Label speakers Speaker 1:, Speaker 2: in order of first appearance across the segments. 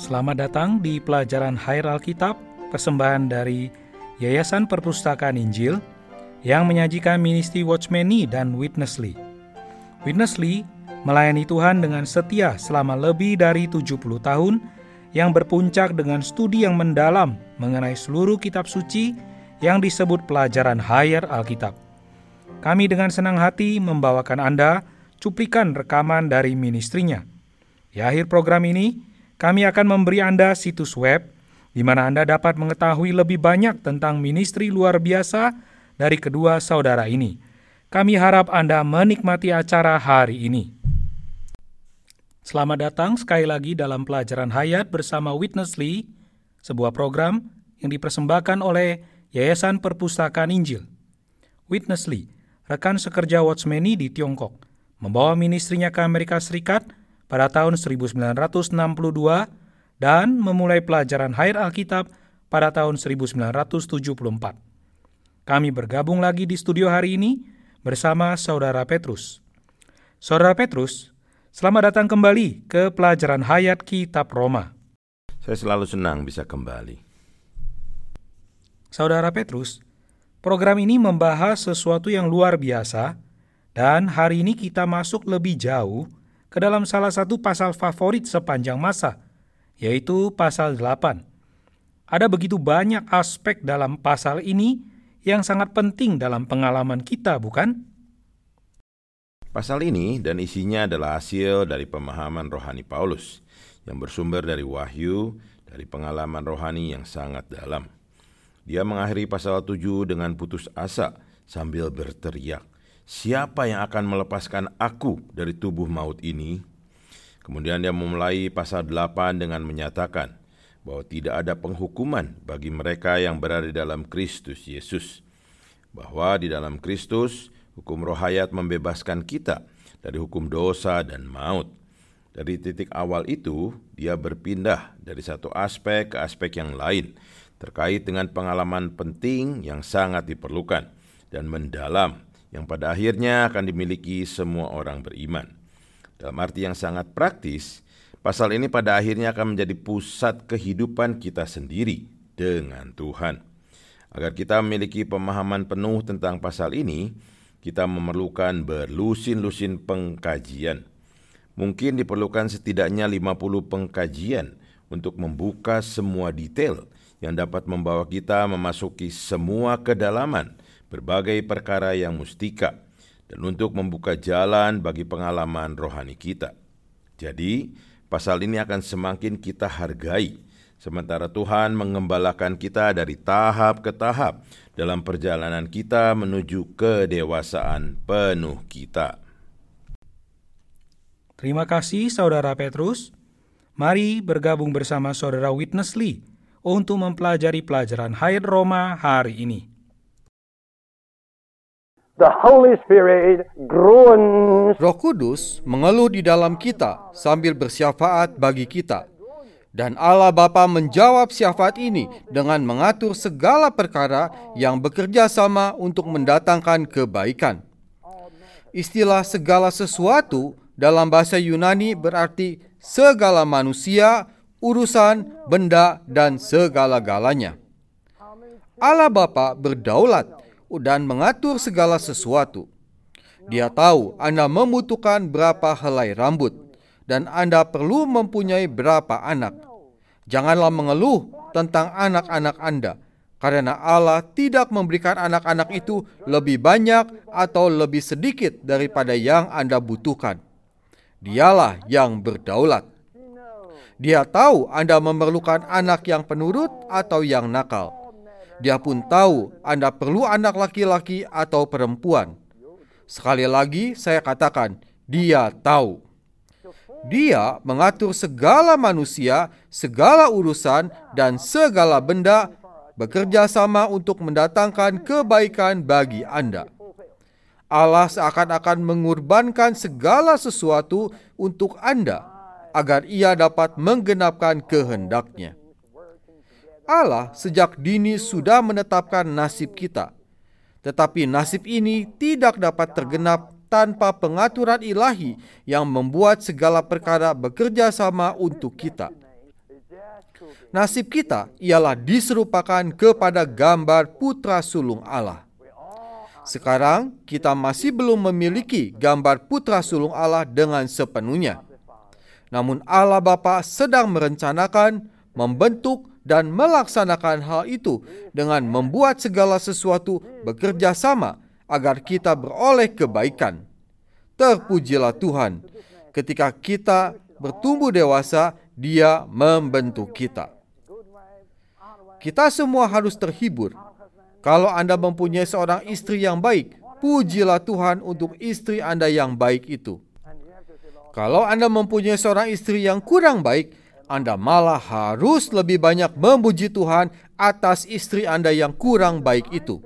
Speaker 1: Selamat datang di pelajaran Hair Alkitab, persembahan dari Yayasan Perpustakaan Injil yang menyajikan ministry Watchmeni dan Witnessly. Witnessly melayani Tuhan dengan setia selama lebih dari 70 tahun yang berpuncak dengan studi yang mendalam mengenai seluruh kitab suci yang disebut pelajaran Hair Alkitab. Kami dengan senang hati membawakan Anda cuplikan rekaman dari ministrinya. Di akhir program ini, kami akan memberi Anda situs web di mana Anda dapat mengetahui lebih banyak tentang ministry luar biasa dari kedua saudara ini. Kami harap Anda menikmati acara hari ini. Selamat datang sekali lagi dalam pelajaran hayat bersama Witness Lee, sebuah program yang dipersembahkan oleh Yayasan Perpustakaan Injil. Witness Lee, rekan sekerja Watchmeni di Tiongkok, membawa ministrinya ke Amerika Serikat pada tahun 1962 dan memulai pelajaran Hair Alkitab pada tahun 1974. Kami bergabung lagi di studio hari ini bersama Saudara Petrus. Saudara Petrus, selamat datang kembali ke pelajaran Hayat Kitab Roma.
Speaker 2: Saya selalu senang bisa kembali.
Speaker 1: Saudara Petrus, program ini membahas sesuatu yang luar biasa dan hari ini kita masuk lebih jauh ke dalam salah satu pasal favorit sepanjang masa, yaitu pasal 8. Ada begitu banyak aspek dalam pasal ini yang sangat penting dalam pengalaman kita, bukan?
Speaker 2: Pasal ini dan isinya adalah hasil dari pemahaman rohani Paulus yang bersumber dari wahyu dari pengalaman rohani yang sangat dalam. Dia mengakhiri pasal 7 dengan putus asa sambil berteriak, Siapa yang akan melepaskan aku dari tubuh maut ini? Kemudian dia memulai pasal 8 dengan menyatakan bahwa tidak ada penghukuman bagi mereka yang berada di dalam Kristus Yesus. Bahwa di dalam Kristus, hukum roh hayat membebaskan kita dari hukum dosa dan maut. Dari titik awal itu, dia berpindah dari satu aspek ke aspek yang lain terkait dengan pengalaman penting yang sangat diperlukan dan mendalam yang pada akhirnya akan dimiliki semua orang beriman. Dalam arti yang sangat praktis, pasal ini pada akhirnya akan menjadi pusat kehidupan kita sendiri dengan Tuhan. Agar kita memiliki pemahaman penuh tentang pasal ini, kita memerlukan berlusin-lusin pengkajian. Mungkin diperlukan setidaknya 50 pengkajian untuk membuka semua detail yang dapat membawa kita memasuki semua kedalaman berbagai perkara yang mustika dan untuk membuka jalan bagi pengalaman rohani kita. Jadi, pasal ini akan semakin kita hargai sementara Tuhan mengembalakan kita dari tahap ke tahap dalam perjalanan kita menuju kedewasaan penuh kita.
Speaker 1: Terima kasih Saudara Petrus. Mari bergabung bersama Saudara Witness Lee untuk mempelajari pelajaran Hayat Roma hari ini
Speaker 3: the Holy Spirit groans.
Speaker 4: Roh Kudus mengeluh di dalam kita sambil bersyafaat bagi kita. Dan Allah Bapa menjawab syafaat ini dengan mengatur segala perkara yang bekerja sama untuk mendatangkan kebaikan. Istilah segala sesuatu dalam bahasa Yunani berarti segala manusia, urusan, benda, dan segala-galanya. Allah Bapa berdaulat dan mengatur segala sesuatu. Dia tahu Anda membutuhkan berapa helai rambut dan Anda perlu mempunyai berapa anak. Janganlah mengeluh tentang anak-anak Anda, karena Allah tidak memberikan anak-anak itu lebih banyak atau lebih sedikit daripada yang Anda butuhkan. Dialah yang berdaulat. Dia tahu Anda memerlukan anak yang penurut atau yang nakal dia pun tahu Anda perlu anak laki-laki atau perempuan. Sekali lagi saya katakan, dia tahu. Dia mengatur segala manusia, segala urusan, dan segala benda bekerja sama untuk mendatangkan kebaikan bagi Anda. Allah seakan-akan mengorbankan segala sesuatu untuk Anda agar ia dapat menggenapkan kehendaknya. Allah sejak dini sudah menetapkan nasib kita. Tetapi nasib ini tidak dapat tergenap tanpa pengaturan ilahi yang membuat segala perkara bekerja sama untuk kita. Nasib kita ialah diserupakan kepada gambar putra sulung Allah. Sekarang kita masih belum memiliki gambar putra sulung Allah dengan sepenuhnya. Namun Allah Bapa sedang merencanakan, membentuk dan melaksanakan hal itu dengan membuat segala sesuatu bekerja sama agar kita beroleh kebaikan. Terpujilah Tuhan. Ketika kita bertumbuh dewasa, Dia membentuk kita. Kita semua harus terhibur kalau Anda mempunyai seorang istri yang baik, pujilah Tuhan untuk istri Anda yang baik itu. Kalau Anda mempunyai seorang istri yang kurang baik, Anda malah harus lebih banyak memuji Tuhan atas istri Anda yang kurang baik itu.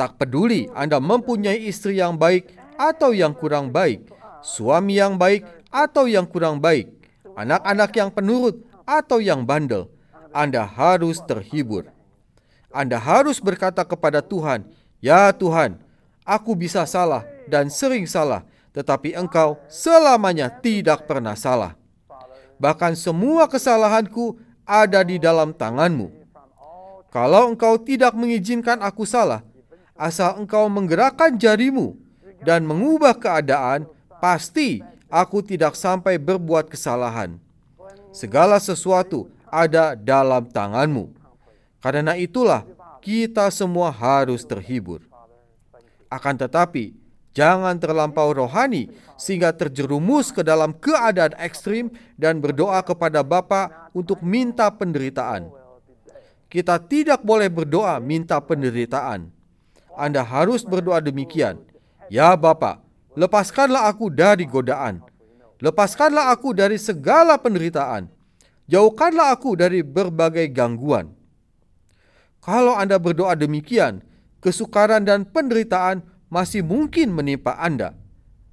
Speaker 4: Tak peduli Anda mempunyai istri yang baik atau yang kurang baik, suami yang baik atau yang kurang baik, anak-anak yang penurut atau yang bandel, Anda harus terhibur. Anda harus berkata kepada Tuhan, "Ya Tuhan, aku bisa salah dan sering salah, tetapi Engkau selamanya tidak pernah salah. Bahkan semua kesalahanku ada di dalam tanganmu. Kalau Engkau tidak mengizinkan aku salah, asal Engkau menggerakkan jarimu dan mengubah keadaan, pasti aku tidak sampai berbuat kesalahan. Segala sesuatu ada dalam tanganmu." Karena itulah kita semua harus terhibur. Akan tetapi, jangan terlampau rohani sehingga terjerumus ke dalam keadaan ekstrim dan berdoa kepada Bapa untuk minta penderitaan. Kita tidak boleh berdoa minta penderitaan. Anda harus berdoa demikian. Ya Bapa, lepaskanlah aku dari godaan. Lepaskanlah aku dari segala penderitaan. Jauhkanlah aku dari berbagai gangguan. Kalau Anda berdoa demikian, kesukaran dan penderitaan masih mungkin menimpa Anda.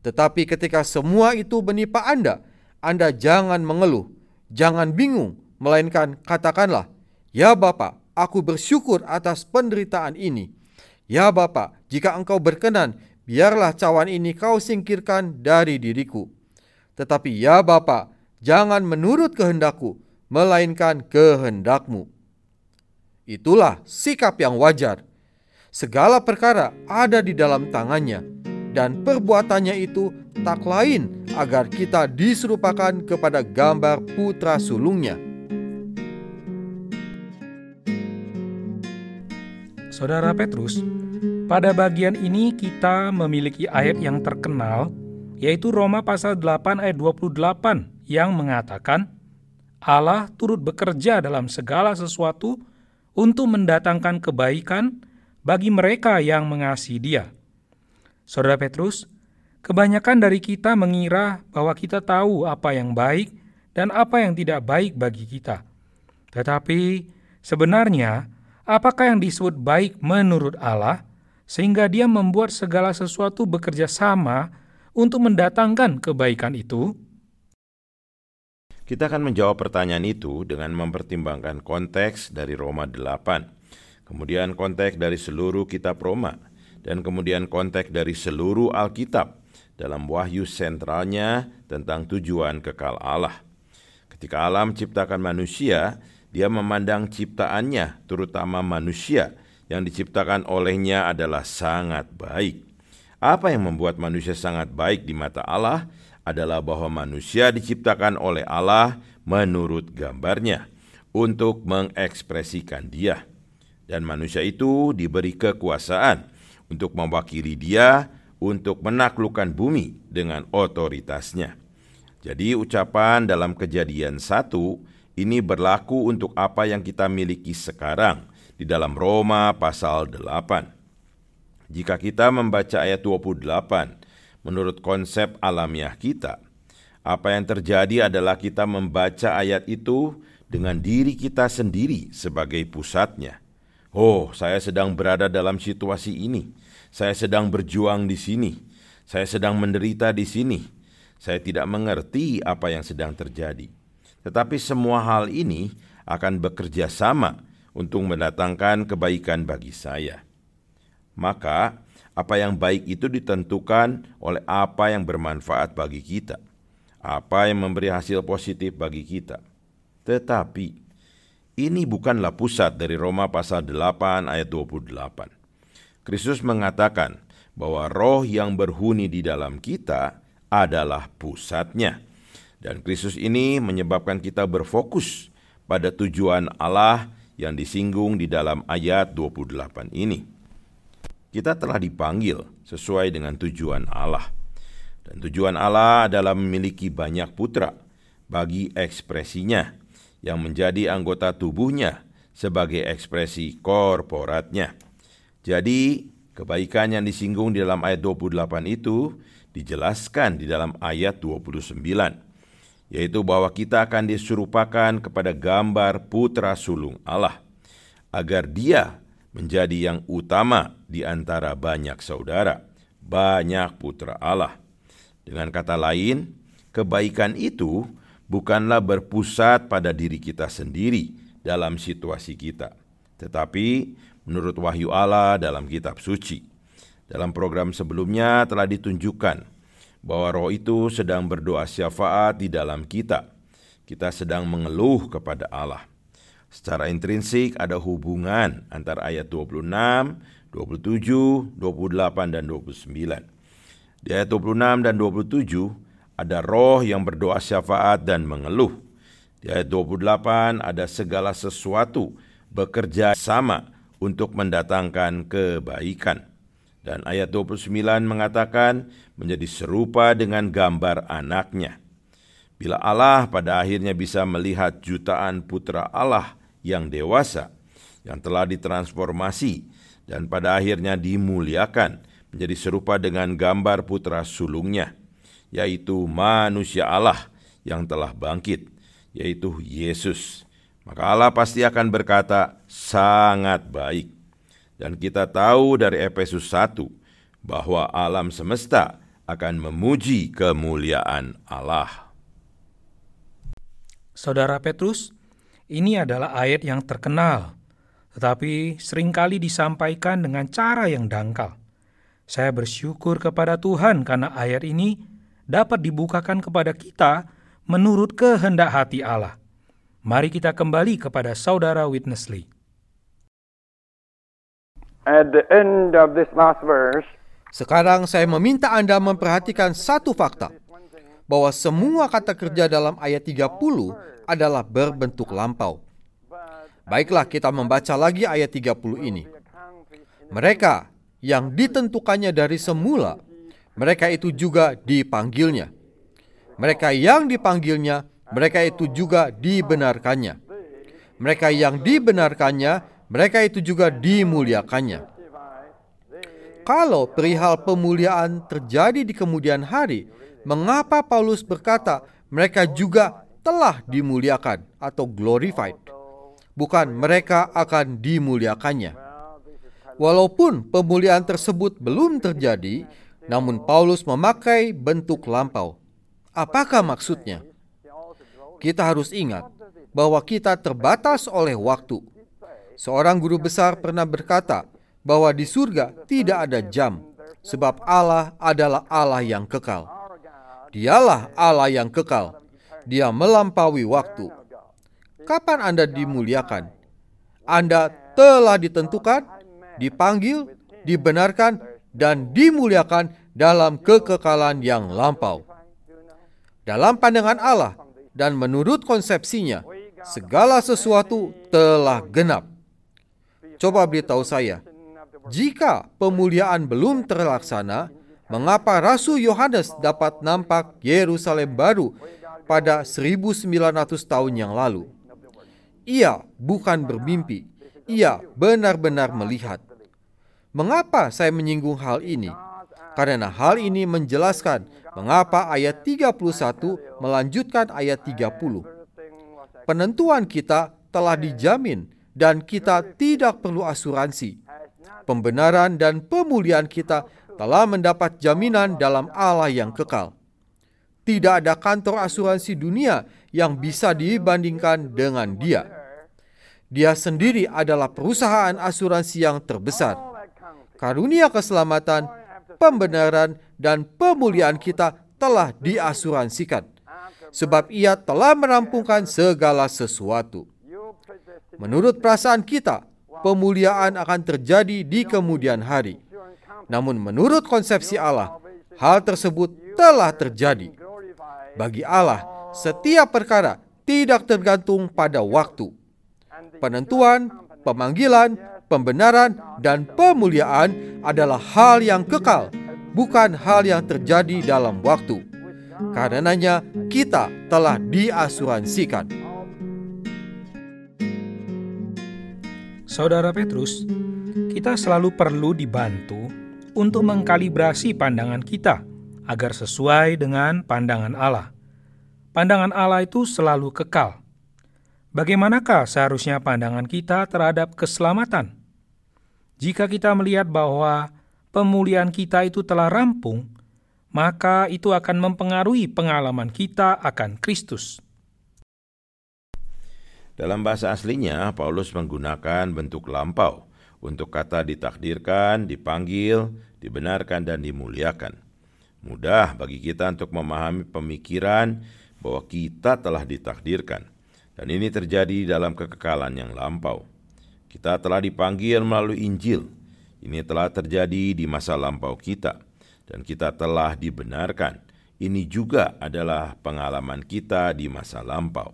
Speaker 4: Tetapi ketika semua itu menimpa Anda, Anda jangan mengeluh, jangan bingung, melainkan katakanlah, "Ya Bapa, aku bersyukur atas penderitaan ini. Ya Bapa, jika Engkau berkenan, biarlah cawan ini Kau singkirkan dari diriku. Tetapi ya Bapa, jangan menurut kehendakku, melainkan kehendakmu." Itulah sikap yang wajar. Segala perkara ada di dalam tangannya, dan perbuatannya itu tak lain agar kita diserupakan kepada gambar putra sulungnya.
Speaker 1: Saudara Petrus, pada bagian ini kita memiliki ayat yang terkenal, yaitu Roma pasal 8 ayat 28 yang mengatakan, Allah turut bekerja dalam segala sesuatu untuk mendatangkan kebaikan bagi mereka yang mengasihi Dia. Saudara Petrus, kebanyakan dari kita mengira bahwa kita tahu apa yang baik dan apa yang tidak baik bagi kita. Tetapi sebenarnya, apakah yang disebut baik menurut Allah, sehingga Dia membuat segala sesuatu bekerja sama untuk mendatangkan kebaikan itu?
Speaker 2: Kita akan menjawab pertanyaan itu dengan mempertimbangkan konteks dari Roma 8, kemudian konteks dari seluruh kitab Roma, dan kemudian konteks dari seluruh Alkitab dalam wahyu sentralnya tentang tujuan kekal Allah. Ketika Allah menciptakan manusia, dia memandang ciptaannya, terutama manusia, yang diciptakan olehnya adalah sangat baik. Apa yang membuat manusia sangat baik di mata Allah? adalah bahwa manusia diciptakan oleh Allah menurut gambarnya untuk mengekspresikan Dia, dan manusia itu diberi kekuasaan untuk mewakili Dia untuk menaklukkan bumi dengan otoritasnya. Jadi ucapan dalam kejadian satu ini berlaku untuk apa yang kita miliki sekarang di dalam Roma pasal 8. Jika kita membaca ayat 28 menurut konsep alamiah kita. Apa yang terjadi adalah kita membaca ayat itu dengan diri kita sendiri sebagai pusatnya. Oh, saya sedang berada dalam situasi ini. Saya sedang berjuang di sini. Saya sedang menderita di sini. Saya tidak mengerti apa yang sedang terjadi. Tetapi semua hal ini akan bekerja sama untuk mendatangkan kebaikan bagi saya. Maka, apa yang baik itu ditentukan oleh apa yang bermanfaat bagi kita, apa yang memberi hasil positif bagi kita. Tetapi ini bukanlah pusat dari Roma pasal 8 ayat 28. Kristus mengatakan bahwa roh yang berhuni di dalam kita adalah pusatnya. Dan Kristus ini menyebabkan kita berfokus pada tujuan Allah yang disinggung di dalam ayat 28 ini. Kita telah dipanggil sesuai dengan tujuan Allah. Dan tujuan Allah adalah memiliki banyak putra bagi ekspresinya yang menjadi anggota tubuhnya sebagai ekspresi korporatnya. Jadi, kebaikan yang disinggung di dalam ayat 28 itu dijelaskan di dalam ayat 29, yaitu bahwa kita akan diserupakan kepada gambar putra sulung Allah, agar dia menjadi yang utama di antara banyak saudara, banyak putra Allah. Dengan kata lain, kebaikan itu bukanlah berpusat pada diri kita sendiri dalam situasi kita, tetapi menurut wahyu Allah dalam kitab suci. Dalam program sebelumnya telah ditunjukkan bahwa roh itu sedang berdoa syafaat di dalam kita. Kita sedang mengeluh kepada Allah. Secara intrinsik ada hubungan antara ayat 26, 27, 28, dan 29. Di ayat 26 dan 27, ada roh yang berdoa syafaat dan mengeluh. Di ayat 28 ada segala sesuatu bekerja sama untuk mendatangkan kebaikan. Dan ayat 29 mengatakan menjadi serupa dengan gambar anaknya. Bila Allah pada akhirnya bisa melihat jutaan putra Allah yang dewasa, yang telah ditransformasi dan pada akhirnya dimuliakan menjadi serupa dengan gambar putra sulungnya – yaitu manusia Allah yang telah bangkit, yaitu Yesus. Maka Allah pasti akan berkata, sangat baik. Dan kita tahu dari Efesus 1 bahwa alam semesta akan memuji kemuliaan Allah.
Speaker 1: Saudara Petrus, ini adalah ayat yang terkenal, tetapi sering kali disampaikan dengan cara yang dangkal. Saya bersyukur kepada Tuhan karena ayat ini dapat dibukakan kepada kita menurut kehendak hati Allah. Mari kita kembali kepada saudara Witness Lee.
Speaker 3: At the end of this last verse,
Speaker 4: Sekarang saya meminta Anda memperhatikan satu fakta, bahwa semua kata kerja dalam ayat 30 adalah berbentuk lampau. Baiklah kita membaca lagi ayat 30 ini. Mereka yang ditentukannya dari semula mereka itu juga dipanggilnya. Mereka yang dipanggilnya, mereka itu juga dibenarkannya. Mereka yang dibenarkannya, mereka itu juga dimuliakannya. Kalau perihal pemuliaan terjadi di kemudian hari, mengapa Paulus berkata mereka juga telah dimuliakan atau glorified? Bukan mereka akan dimuliakannya. Walaupun pemuliaan tersebut belum terjadi, namun Paulus memakai bentuk lampau. Apakah maksudnya? Kita harus ingat bahwa kita terbatas oleh waktu. Seorang guru besar pernah berkata bahwa di surga tidak ada jam, sebab Allah adalah Allah yang kekal. Dialah Allah yang kekal. Dia melampaui waktu. Kapan Anda dimuliakan? Anda telah ditentukan, dipanggil, dibenarkan, dan dimuliakan dalam kekekalan yang lampau. Dalam pandangan Allah dan menurut konsepsinya, segala sesuatu telah genap. Coba beritahu saya, jika pemuliaan belum terlaksana, mengapa Rasul Yohanes dapat nampak Yerusalem baru pada 1900 tahun yang lalu? Ia bukan bermimpi, ia benar-benar melihat. Mengapa saya menyinggung hal ini? Karena hal ini menjelaskan mengapa ayat 31 melanjutkan ayat 30. Penentuan kita telah dijamin dan kita tidak perlu asuransi. Pembenaran dan pemulihan kita telah mendapat jaminan dalam Allah yang kekal. Tidak ada kantor asuransi dunia yang bisa dibandingkan dengan Dia. Dia sendiri adalah perusahaan asuransi yang terbesar karunia keselamatan, pembenaran, dan pemuliaan kita telah diasuransikan, sebab Ia telah merampungkan segala sesuatu. Menurut perasaan kita, pemuliaan akan terjadi di kemudian hari. Namun menurut konsepsi Allah, hal tersebut telah terjadi. Bagi Allah, setiap perkara tidak tergantung pada waktu. Penentuan, pemanggilan, pembenaran, dan pemuliaan adalah hal yang kekal, bukan hal yang terjadi dalam waktu. Karenanya, kita telah diasuransikan.
Speaker 1: Saudara Petrus, kita selalu perlu dibantu untuk mengkalibrasi pandangan kita agar sesuai dengan pandangan Allah. Pandangan Allah itu selalu kekal. Bagaimanakah seharusnya pandangan kita terhadap keselamatan? Jika kita melihat bahwa pemulihan kita itu telah rampung, maka itu akan mempengaruhi pengalaman kita akan Kristus.
Speaker 2: Dalam bahasa aslinya, Paulus menggunakan bentuk lampau untuk kata ditakdirkan, dipanggil, dibenarkan, dan dimuliakan. Mudah bagi kita untuk memahami pemikiran bahwa kita telah ditakdirkan, dan ini terjadi dalam kekekalan yang lampau. Kita telah dipanggil melalui Injil. Ini telah terjadi di masa lampau kita, dan kita telah dibenarkan. Ini juga adalah pengalaman kita di masa lampau.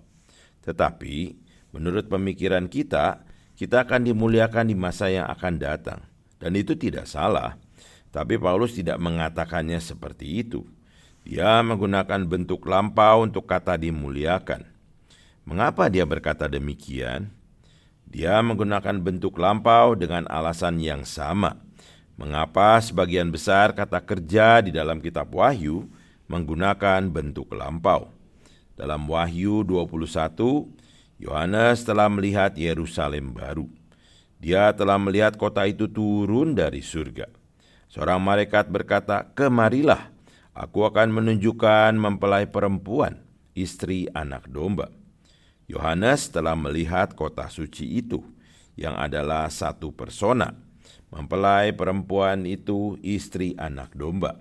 Speaker 2: Tetapi Menurut pemikiran kita, kita akan dimuliakan di masa yang akan datang. Dan itu tidak salah. Tapi Paulus tidak mengatakannya seperti itu. Dia menggunakan bentuk lampau untuk kata dimuliakan. Mengapa dia berkata demikian? Dia menggunakan bentuk lampau dengan alasan yang sama. Mengapa sebagian besar kata kerja di dalam kitab Wahyu menggunakan bentuk lampau? Dalam Wahyu 21 Yohanes telah melihat Yerusalem baru. Dia telah melihat kota itu turun dari surga. Seorang malaikat berkata, "Kemarilah, aku akan menunjukkan mempelai perempuan, istri anak domba." Yohanes telah melihat kota suci itu, yang adalah satu persona. Mempelai perempuan itu istri anak domba.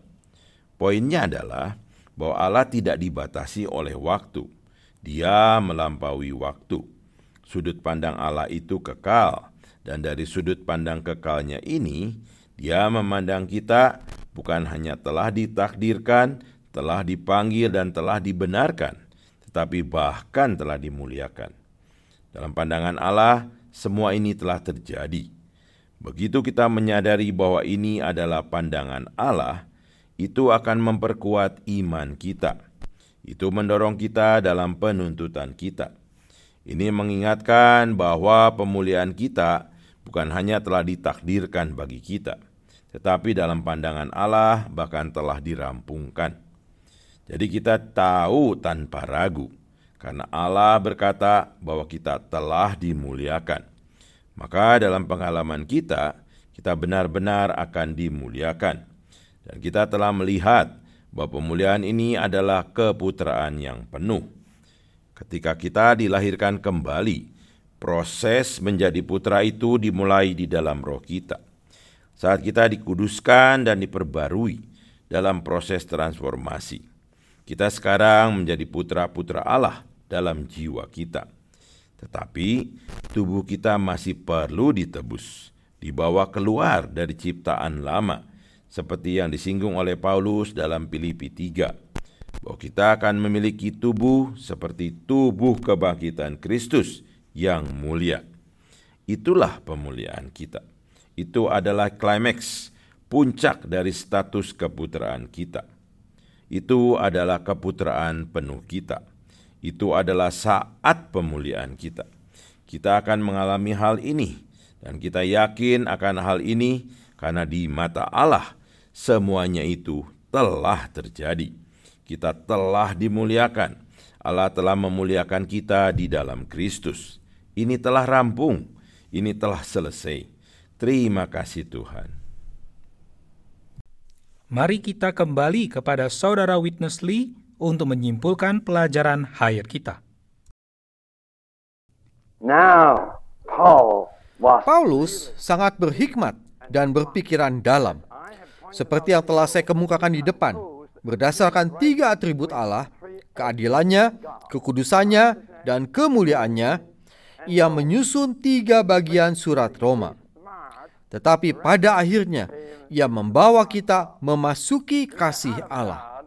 Speaker 2: Poinnya adalah bahwa Allah tidak dibatasi oleh waktu dia melampaui waktu. Sudut pandang Allah itu kekal, dan dari sudut pandang kekalnya ini, Dia memandang kita bukan hanya telah ditakdirkan, telah dipanggil, dan telah dibenarkan, tetapi bahkan telah dimuliakan. Dalam pandangan Allah, semua ini telah terjadi. Begitu kita menyadari bahwa ini adalah pandangan Allah, itu akan memperkuat iman kita itu mendorong kita dalam penuntutan kita. Ini mengingatkan bahwa pemulihan kita bukan hanya telah ditakdirkan bagi kita, tetapi dalam pandangan Allah bahkan telah dirampungkan. Jadi kita tahu tanpa ragu, karena Allah berkata bahwa kita telah dimuliakan. Maka dalam pengalaman kita, kita benar-benar akan dimuliakan. Dan kita telah melihat bahwa pemulihan ini adalah keputraan yang penuh. Ketika kita dilahirkan kembali, proses menjadi putra itu dimulai di dalam roh kita. Saat kita dikuduskan dan diperbarui dalam proses transformasi, kita sekarang menjadi putra-putra Allah dalam jiwa kita. Tetapi tubuh kita masih perlu ditebus, dibawa keluar dari ciptaan lama seperti yang disinggung oleh Paulus dalam Filipi 3 bahwa kita akan memiliki tubuh seperti tubuh kebangkitan Kristus yang mulia. Itulah pemuliaan kita. Itu adalah klimaks, puncak dari status keputraan kita. Itu adalah keputraan penuh kita. Itu adalah saat pemuliaan kita. Kita akan mengalami hal ini dan kita yakin akan hal ini karena di mata Allah Semuanya itu telah terjadi. Kita telah dimuliakan. Allah telah memuliakan kita di dalam Kristus. Ini telah rampung. Ini telah selesai. Terima kasih Tuhan.
Speaker 1: Mari kita kembali kepada saudara Witness Lee untuk menyimpulkan pelajaran hayat kita.
Speaker 3: Now, Paul was
Speaker 4: Paulus sangat berhikmat dan berpikiran dalam seperti yang telah saya kemukakan di depan, berdasarkan tiga atribut Allah, keadilannya, kekudusannya, dan kemuliaannya, ia menyusun tiga bagian surat Roma. Tetapi pada akhirnya, ia membawa kita memasuki kasih Allah.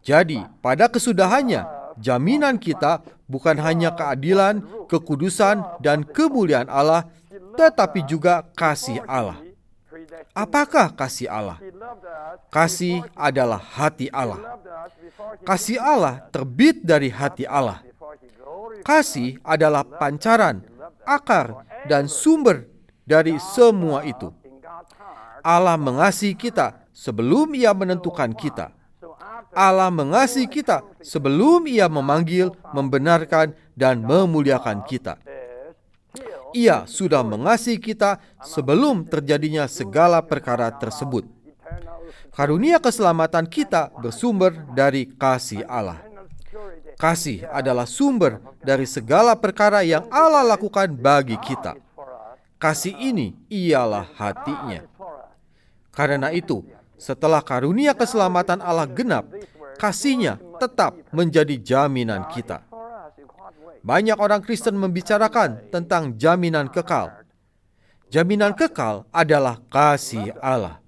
Speaker 4: Jadi, pada kesudahannya, jaminan kita bukan hanya keadilan, kekudusan, dan kemuliaan Allah, tetapi juga kasih Allah. Apakah kasih Allah? Kasih adalah hati Allah. Kasih Allah terbit dari hati Allah. Kasih adalah pancaran, akar, dan sumber dari semua itu. Allah mengasihi kita sebelum Ia menentukan kita. Allah mengasihi kita sebelum Ia memanggil, membenarkan, dan memuliakan kita. Ia sudah mengasihi kita sebelum terjadinya segala perkara tersebut. Karunia keselamatan kita bersumber dari kasih Allah. Kasih adalah sumber dari segala perkara yang Allah lakukan bagi kita. Kasih ini ialah hatinya. Karena itu, setelah karunia keselamatan Allah genap, kasihnya tetap menjadi jaminan kita. Banyak orang Kristen membicarakan tentang jaminan kekal. Jaminan kekal adalah kasih Allah.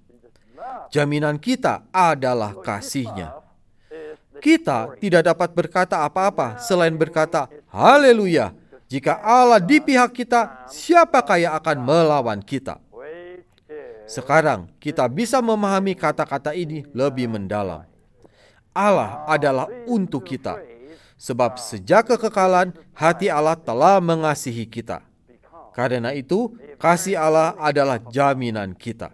Speaker 4: Jaminan kita adalah kasihnya. Kita tidak dapat berkata apa-apa selain berkata, Haleluya, jika Allah di pihak kita, siapakah yang akan melawan kita? Sekarang kita bisa memahami kata-kata ini lebih mendalam. Allah adalah untuk kita, sebab sejak kekekalan hati Allah telah mengasihi kita. Karena itu, kasih Allah adalah jaminan kita.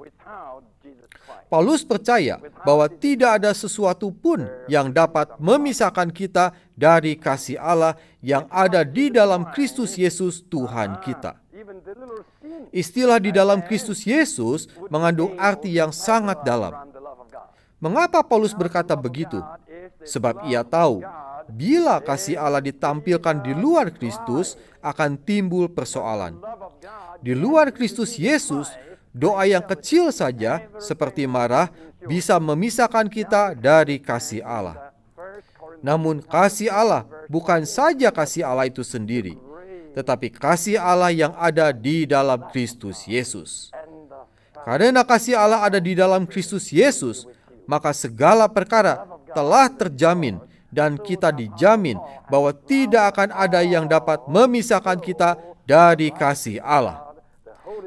Speaker 4: Paulus percaya bahwa tidak ada sesuatu pun yang dapat memisahkan kita dari kasih Allah yang ada di dalam Kristus Yesus Tuhan kita. Istilah di dalam Kristus Yesus mengandung arti yang sangat dalam. Mengapa Paulus berkata begitu? Sebab ia tahu bila kasih Allah ditampilkan di luar Kristus akan timbul persoalan. Di luar Kristus Yesus, doa yang kecil saja seperti marah bisa memisahkan kita dari kasih Allah. Namun kasih Allah bukan saja kasih Allah itu sendiri, tetapi kasih Allah yang ada di dalam Kristus Yesus. Karena kasih Allah ada di dalam Kristus Yesus, maka segala perkara telah terjamin dan kita dijamin bahwa tidak akan ada yang dapat memisahkan kita dari kasih Allah.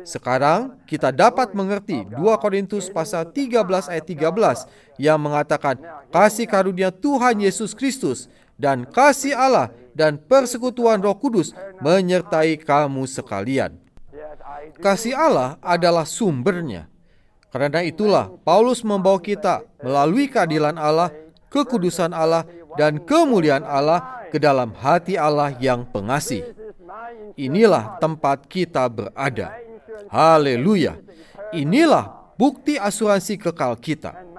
Speaker 4: Sekarang kita dapat mengerti 2 Korintus pasal 13 ayat 13 yang mengatakan kasih karunia Tuhan Yesus Kristus dan kasih Allah dan persekutuan Roh Kudus menyertai kamu sekalian. Kasih Allah adalah sumbernya. Karena itulah Paulus membawa kita melalui keadilan Allah, kekudusan Allah, dan kemuliaan Allah ke dalam hati Allah yang pengasih. Inilah tempat kita berada. Haleluya. Inilah bukti asuransi kekal kita.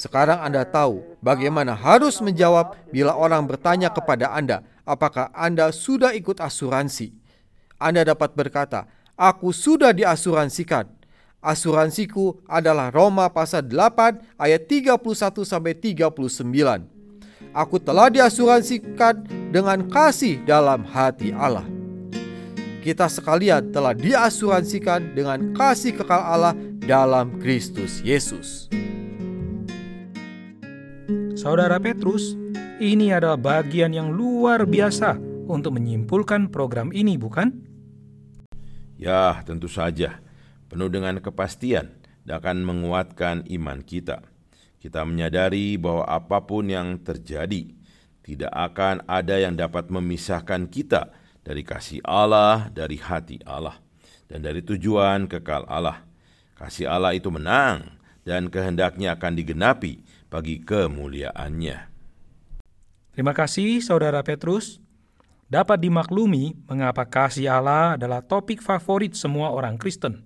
Speaker 4: Sekarang Anda tahu bagaimana harus menjawab bila orang bertanya kepada Anda, apakah Anda sudah ikut asuransi? Anda dapat berkata, "Aku sudah diasuransikan." Asuransiku adalah Roma pasal 8 ayat 31 sampai 39. Aku telah diasuransikan dengan kasih dalam hati Allah kita sekalian telah diasuransikan dengan kasih kekal Allah dalam Kristus Yesus.
Speaker 1: Saudara Petrus, ini adalah bagian yang luar biasa untuk menyimpulkan program ini, bukan?
Speaker 2: Ya, tentu saja. Penuh dengan kepastian dan akan menguatkan iman kita. Kita menyadari bahwa apa pun yang terjadi, tidak akan ada yang dapat memisahkan kita dari kasih Allah, dari hati Allah, dan dari tujuan kekal Allah. Kasih Allah itu menang dan kehendaknya akan digenapi bagi kemuliaannya.
Speaker 1: Terima kasih Saudara Petrus. Dapat dimaklumi mengapa kasih Allah adalah topik favorit semua orang Kristen.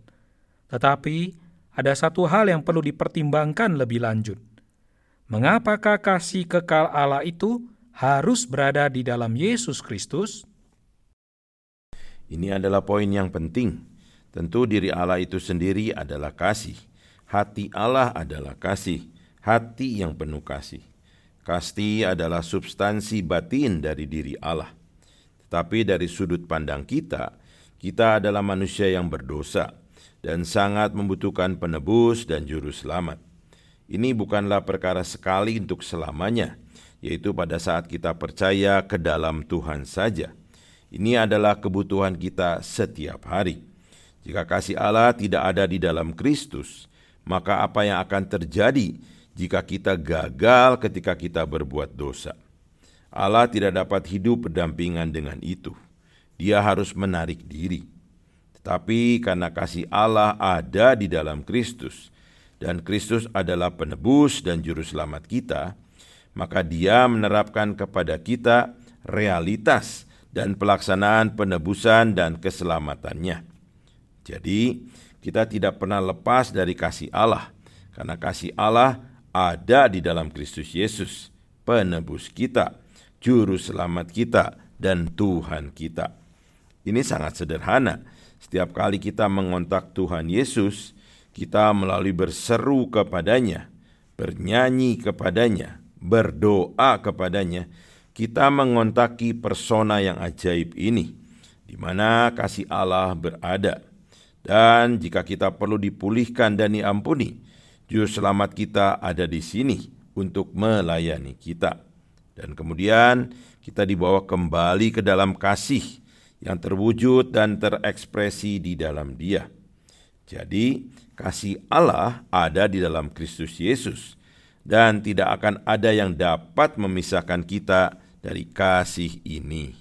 Speaker 1: Tetapi ada satu hal yang perlu dipertimbangkan lebih lanjut. Mengapakah kasih kekal Allah itu harus berada di dalam Yesus Kristus?
Speaker 2: Ini adalah poin yang penting. Tentu diri Allah itu sendiri adalah kasih. Hati Allah adalah kasih. Hati yang penuh kasih. Kasti adalah substansi batin dari diri Allah. Tetapi dari sudut pandang kita, kita adalah manusia yang berdosa dan sangat membutuhkan penebus dan juru selamat. Ini bukanlah perkara sekali untuk selamanya, yaitu pada saat kita percaya ke dalam Tuhan saja. Ini adalah kebutuhan kita setiap hari. Jika kasih Allah tidak ada di dalam Kristus, maka apa yang akan terjadi jika kita gagal ketika kita berbuat dosa? Allah tidak dapat hidup berdampingan dengan itu. Dia harus menarik diri. Tetapi karena kasih Allah ada di dalam Kristus, dan Kristus adalah penebus dan juru selamat kita, maka Dia menerapkan kepada kita realitas dan pelaksanaan penebusan dan keselamatannya. Jadi, kita tidak pernah lepas dari kasih Allah, karena kasih Allah ada di dalam Kristus Yesus, penebus kita, juru selamat kita, dan Tuhan kita. Ini sangat sederhana. Setiap kali kita mengontak Tuhan Yesus, kita melalui berseru kepadanya, bernyanyi kepadanya, berdoa kepadanya, kita mengontaki persona yang ajaib ini, di mana kasih Allah berada. Dan jika kita perlu dipulihkan dan diampuni, Juru Selamat kita ada di sini untuk melayani kita. Dan kemudian kita dibawa kembali ke dalam kasih yang terwujud dan terekspresi di dalam Dia. Jadi, kasih Allah ada di dalam Kristus Yesus, dan tidak akan ada yang dapat memisahkan kita dari kasih ini.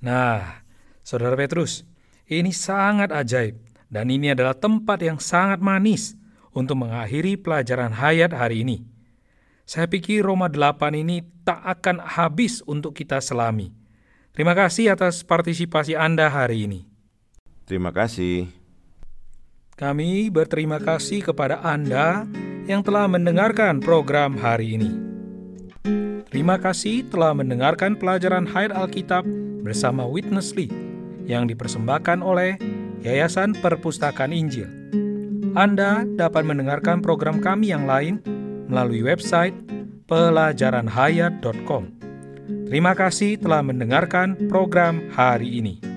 Speaker 1: Nah, Saudara Petrus, ini sangat ajaib, dan ini adalah tempat yang sangat manis untuk mengakhiri pelajaran hayat hari ini. Saya pikir Roma 8 ini tak akan habis untuk kita selami. Terima kasih atas partisipasi Anda hari ini.
Speaker 2: Terima kasih.
Speaker 1: Kami berterima kasih kepada Anda yang telah mendengarkan program hari ini. Terima kasih telah mendengarkan pelajaran Hayat Alkitab bersama Witness Lee yang dipersembahkan oleh Yayasan Perpustakaan Injil. Anda dapat mendengarkan program kami yang lain melalui website pelajaranhayat.com. Terima kasih telah mendengarkan program hari ini.